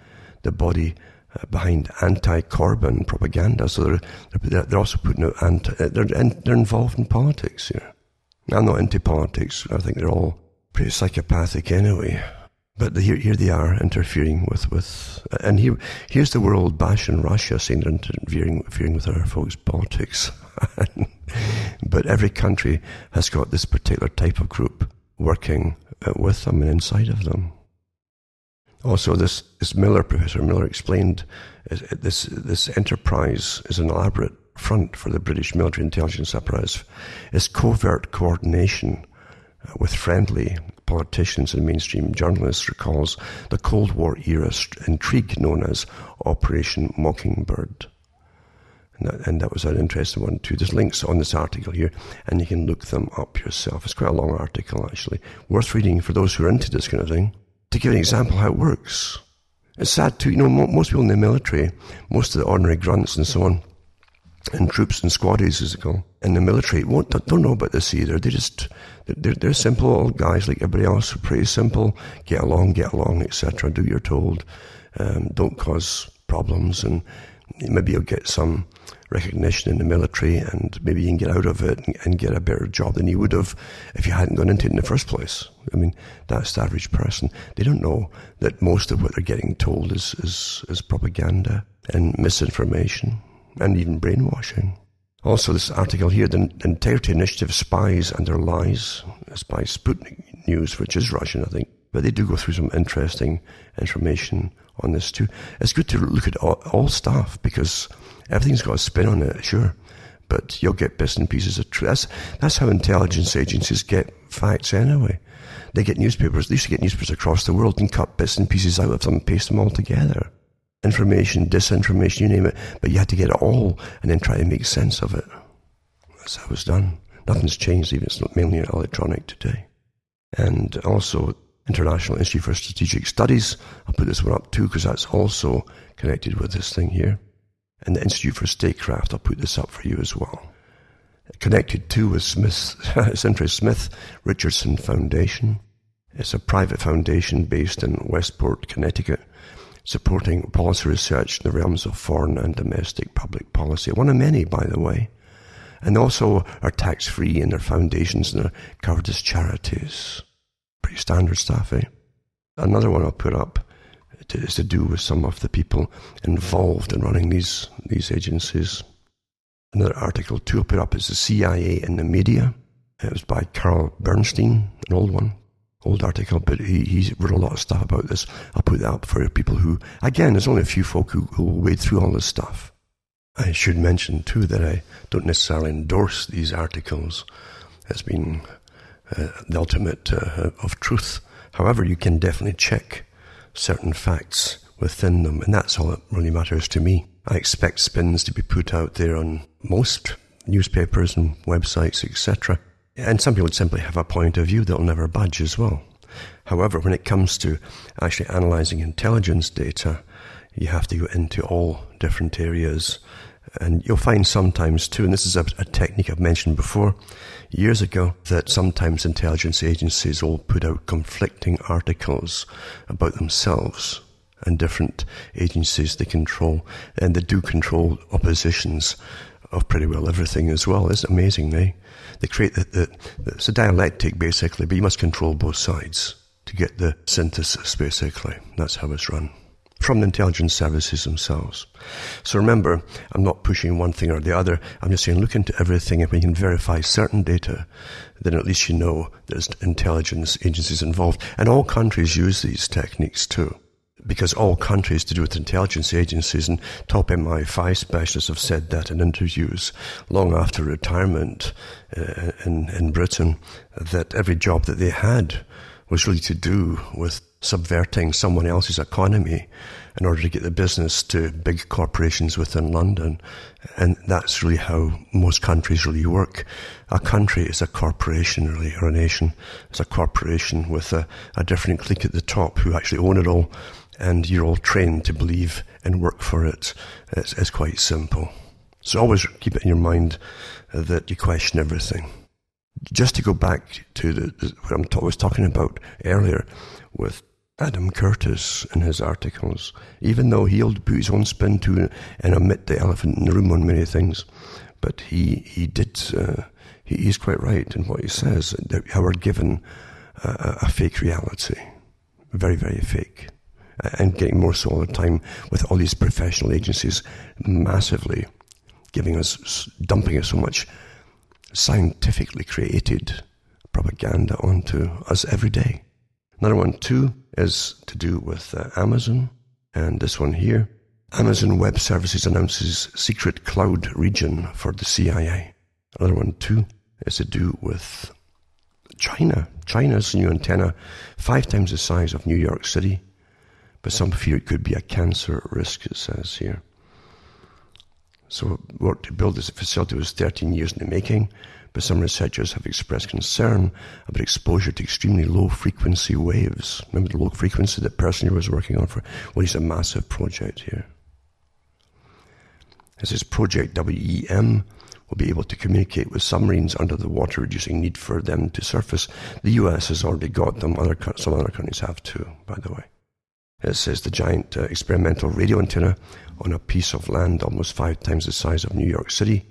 the body uh, behind anti-Corbyn propaganda. So they're, they're, they're also putting out anti, uh, they're, they're involved in politics here. I'm not into politics. I think they're all pretty psychopathic anyway. But here, here they are interfering with, with and here, here's the world bashing Russia saying they're interfering, interfering with our folks' politics. [laughs] but every country has got this particular type of group working uh, with them and inside of them. Also, this, this Miller, Professor Miller explained, this, this enterprise is an elaborate front for the British military intelligence apparatus. is covert coordination uh, with friendly politicians and mainstream journalists recalls the Cold War era intrigue known as Operation Mockingbird. And that, and that, was an interesting one too. There's links on this article here, and you can look them up yourself. It's quite a long article, actually. Worth reading for those who are into this kind of thing. To give an example how it works. It's sad too, you know, most people in the military, most of the ordinary grunts and so on, and troops and squaddies, as they call, in the military, won't, don't know about this either. They just, they're, they're simple old guys like everybody else, pretty simple, get along, get along, etc. Do you're told, um, don't cause problems, and maybe you'll get some recognition in the military, and maybe you can get out of it and, and, get a better job than you would have if you hadn't gone into it in the first place. I mean, that's the average person. They don't know that most of what they're getting told is, is, is propaganda and misinformation and even brainwashing. Also, this article here, the Integrity Initiative spies and their lies. It's by Sputnik News, which is Russian, I think. But they do go through some interesting information on this too. It's good to look at all, all stuff because everything's got a spin on it, sure. But you'll get bits and pieces of truth. That's, that's how intelligence agencies get facts anyway. They get newspapers, they used to get newspapers across the world and cut bits and pieces out of them and paste them all together information, disinformation, you name it, but you had to get it all and then try to make sense of it. That's how it was done. Nothing's changed, even it's mainly electronic today. And also, International Institute for Strategic Studies, I'll put this one up too because that's also connected with this thing here. And the Institute for Statecraft, I'll put this up for you as well. Connected too with Smith, [laughs] it's interesting, Smith Richardson Foundation. It's a private foundation based in Westport, Connecticut supporting policy research in the realms of foreign and domestic public policy. One of many, by the way. And also are tax free in their foundations and are covered as charities. Pretty standard stuff, eh? Another one I'll put up is to do with some of the people involved in running these, these agencies. Another article, too, I'll put up is the CIA in the media. It was by Carl Bernstein, an old one old article, but he, he wrote a lot of stuff about this. I'll put that up for people who, again, there's only a few folk who, who will wade through all this stuff. I should mention too that I don't necessarily endorse these articles as being uh, the ultimate uh, of truth. However, you can definitely check certain facts within them, and that's all that really matters to me. I expect spins to be put out there on most newspapers and websites, etc. And some people simply have a point of view that'll never budge as well. However, when it comes to actually analyzing intelligence data, you have to go into all different areas. And you'll find sometimes too, and this is a, a, technique I've mentioned before years ago, that sometimes intelligence agencies will put out conflicting articles about themselves and different agencies they control, and they do control oppositions of pretty well everything as well. It's amazing, eh? They create the, the, it's a dialectic basically, but you must control both sides to get the synthesis basically. That's how it's run. From the intelligence services themselves. So remember, I'm not pushing one thing or the other. I'm just saying look into everything. If we can verify certain data, then at least you know there's intelligence agencies involved. And all countries use these techniques too because all countries to do with intelligence agencies and top MI5 specialists have said that in interviews long after retirement uh, in, in Britain, that every job that they had was really to do with subverting someone else's economy in order to get the business to big corporations within London. And that's really how most countries really work. A country is a corporation, really, or a nation. It's a corporation with a, a different clique at the top who actually own it all and you're all trained to believe and work for it. It's, it's quite simple. So always keep it in your mind that you question everything. Just to go back to the, what I was talking about earlier with Adam Curtis in his articles, even though he'll put his own spin to and omit the elephant in the room on many things, but he he did uh, he, he's quite right in what he says that we're given a, a fake reality, very very fake and getting more so all the time with all these professional agencies massively giving us, dumping us so much scientifically created propaganda onto us every day. Another one, too, is to do with uh, Amazon. And this one here Amazon Web Services announces secret cloud region for the CIA. Another one, too, is to do with China. China's new antenna, five times the size of New York City, but some fear it could be a cancer risk, it says here. So, work to build this facility was 13 years in the making, but some researchers have expressed concern about exposure to extremely low frequency waves. Remember the low frequency that person was working on for? Well, it's a massive project here. As this project WEM will be able to communicate with submarines under the water, reducing need for them to surface. The US has already got them. Other some other countries have too, by the way. It says the giant uh, experimental radio antenna on a piece of land almost five times the size of New York City.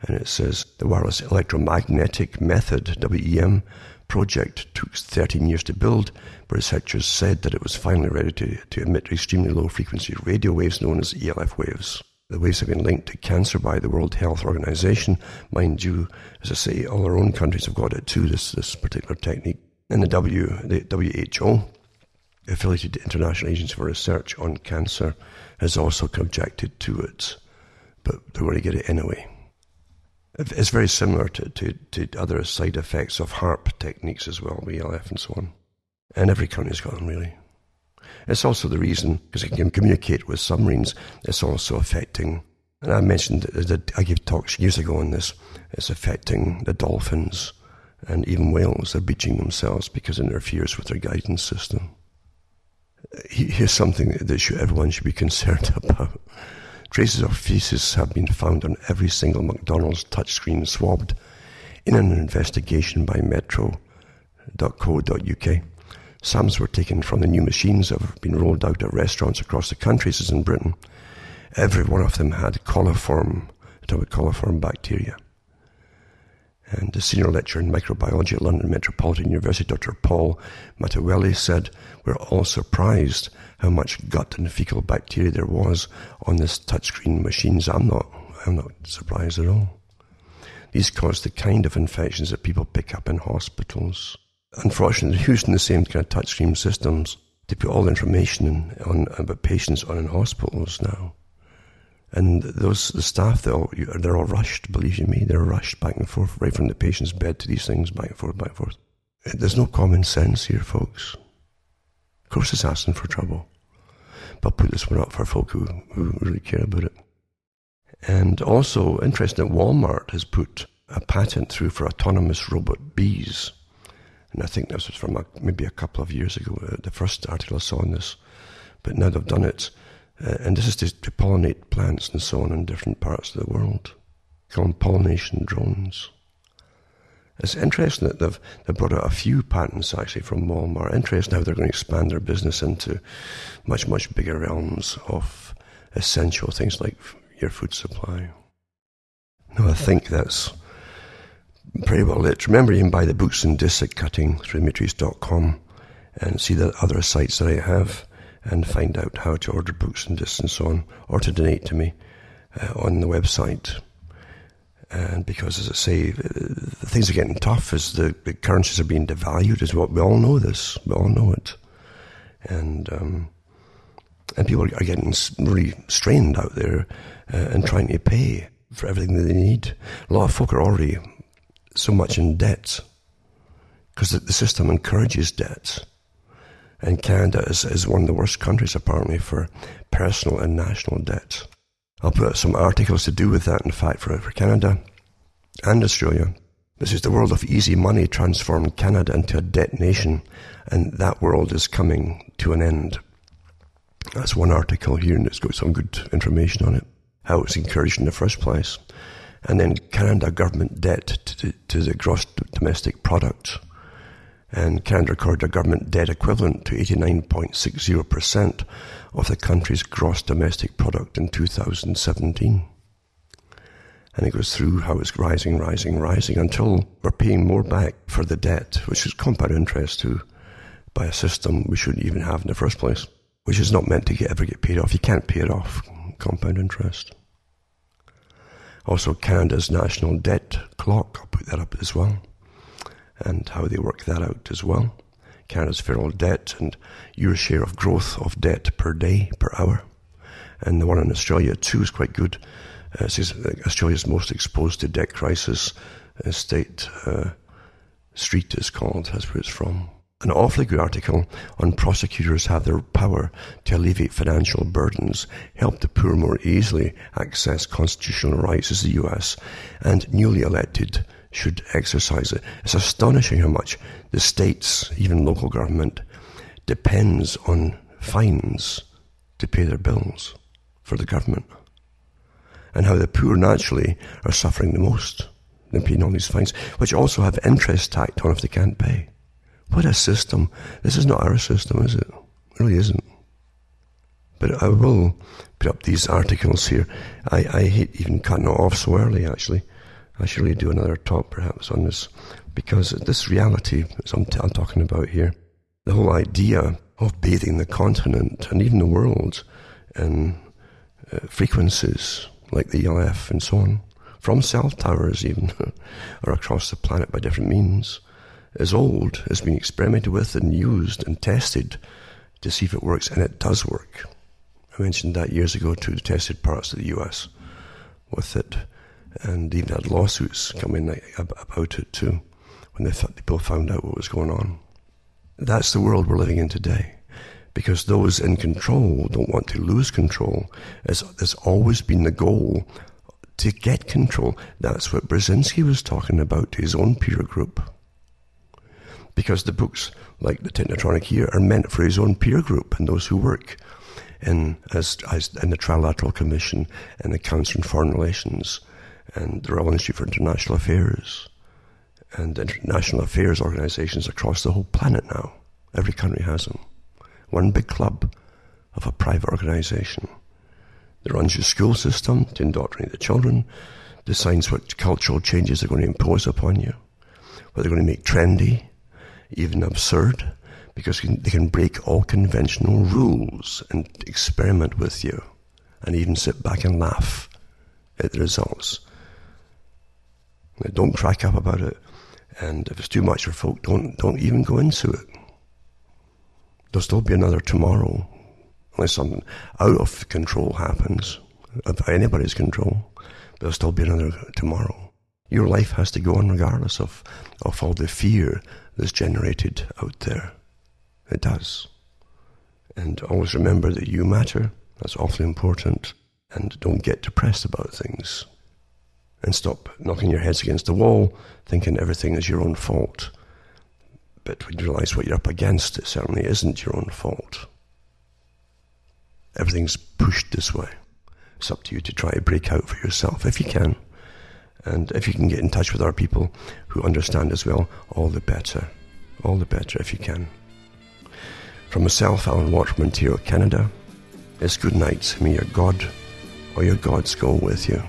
And it says the wireless electromagnetic method, WEM, project took 13 years to build, but researchers said that it was finally ready to, to emit extremely low frequency radio waves known as ELF waves. The waves have been linked to cancer by the World Health Organization. Mind you, as I say, all our own countries have got it too, this, this particular technique. And the, w, the WHO affiliated International Agency for Research on Cancer has also objected to it, but they're going to get it anyway. It's very similar to, to, to other side effects of HAARP techniques as well, ELF and so on. And every country's got them, really. It's also the reason, because it can communicate with submarines, it's also affecting, and I mentioned that I gave talks years ago on this, it's affecting the dolphins and even whales. They're beaching themselves because it interferes with their guidance system here's something that should, everyone should be concerned [laughs] about. Traces of feces have been found on every single McDonald's touchscreen swabbed in an investigation by metro.co.uk. Samples were taken from the new machines that have been rolled out at restaurants across the country, as in Britain. Every one of them had coliform, coliform bacteria. And the senior lecturer in microbiology at London Metropolitan University, Dr. Paul Matewele, said, We're all surprised how much gut and fecal bacteria there was on this touchscreen machines. I'm not, I'm not surprised at all. These cause the kind of infections that people pick up in hospitals. Unfortunately, [laughs] they're using the same kind of touchscreen systems to put all the information on, about patients on in hospitals now. And those the staff, they're all, they're all rushed. Believe you me, they're rushed back and forth, right from the patient's bed to these things, back and forth, back and forth. There's no common sense here, folks. Of course, it's asking for trouble, but put this one up for folk who, who really care about it. And also, interesting that Walmart has put a patent through for autonomous robot bees. And I think this was from a, maybe a couple of years ago, uh, the first article I saw on this. But now they've done it uh, and this is to, to, pollinate plants and so on in different parts of the world. Call them pollination drones. It's interesting that they've, they've brought out a few patents actually from Walmart. Interesting how they're going to expand their business into much, much bigger realms of essential things like your food supply. No, I think that's pretty well it. Remember, you can buy the books and disc at cutting through matrix.com and see the other sites that I have and find out how to order books and discs and so on, or to donate to me uh, on the website. And because, as I say, things are getting tough as the, the currencies are being devalued, as what we all know this, we all know it, and um, and people are getting really strained out there uh, and trying to pay for everything that they need. A lot of folk are already so much in debt because the, the system encourages debt. And Canada is, is one of the worst countries, apparently, for personal and national debt. I'll put out some articles to do with that, in fact, for, for Canada and Australia. This is the world of easy money transformed Canada into a debt nation, and that world is coming to an end. That's one article here, and it's got some good information on it, how it's encouraged in the first place. And then Canada government debt to, to the gross domestic product. And Canada recorded a government debt equivalent to 89.60% of the country's gross domestic product in 2017. And it goes through how it's rising, rising, rising until we're paying more back for the debt, which is compound interest to by a system we shouldn't even have in the first place, which is not meant to get, ever get paid off. You can't pay it off, compound interest. Also, Canada's national debt clock, I'll put that up as well, and how they work that out as well. Canada's federal debt and your share of growth of debt per day, per hour. And the one in Australia too is quite good. Uh, says Australia's most exposed to debt crisis uh, state uh, street is called, that's where it's from. An awfully good article on prosecutors have their power to alleviate financial burdens, help the poor more easily access constitutional rights as the US, and newly elected should exercise it. It's astonishing how much the states, even local government, depends on fines to pay their bills for the government. And how the poor naturally are suffering the most. They're paying all these fines, which also have interest tacked on if they can't pay. What a system. This is not our system, is it? it really isn't. But I will put up these articles here. I, I hate even cutting it off so early, actually. I should really do another talk perhaps on this because this reality as I'm, t- I'm talking about here, the whole idea of bathing the continent and even the world in uh, frequencies like the ELF and so on, from cell towers even, [laughs] or across the planet by different means, is old, has been experimented with and used and tested to see if it works, and it does work. I mentioned that years ago to the tested parts of the US with it, and even had lawsuits coming about it too when they people found out what was going on. That's the world we're living in today. Because those in control don't want to lose control. It's, always been the goal to get control. That's what Brzezinski was talking about to his own peer group because the books, like the Technotronic here, are meant for his own peer group and those who work in as, as in the Trilateral Commission and the Council on Foreign Relations and the Royal Institute for International Affairs and international affairs organizations across the whole planet now. Every country has them. One big club of a private organization that runs your school system to indoctrinate the children, decides what cultural changes they're going to impose upon you, what they're going to make trendy, even absurd, because they can break all conventional rules and experiment with you and even sit back and laugh at the results. Don't crack up about it. And if it's too much for folk, don't, don't even go into it. There'll still be another tomorrow, unless something out of control happens, of anybody's control. There'll still be another tomorrow. Your life has to go on regardless of, of all the fear that's generated out there. It does. And always remember that you matter. That's awfully important. And don't get depressed about things. And stop knocking your heads against the wall, thinking everything is your own fault. But when you realize what you're up against, it certainly isn't your own fault. Everything's pushed this way. It's up to you to try to break out for yourself if you can. And if you can get in touch with our people who understand as well, all the better. All the better if you can. From myself, Alan Watt Ontario, Canada, it's good night. May your God or your gods go with you.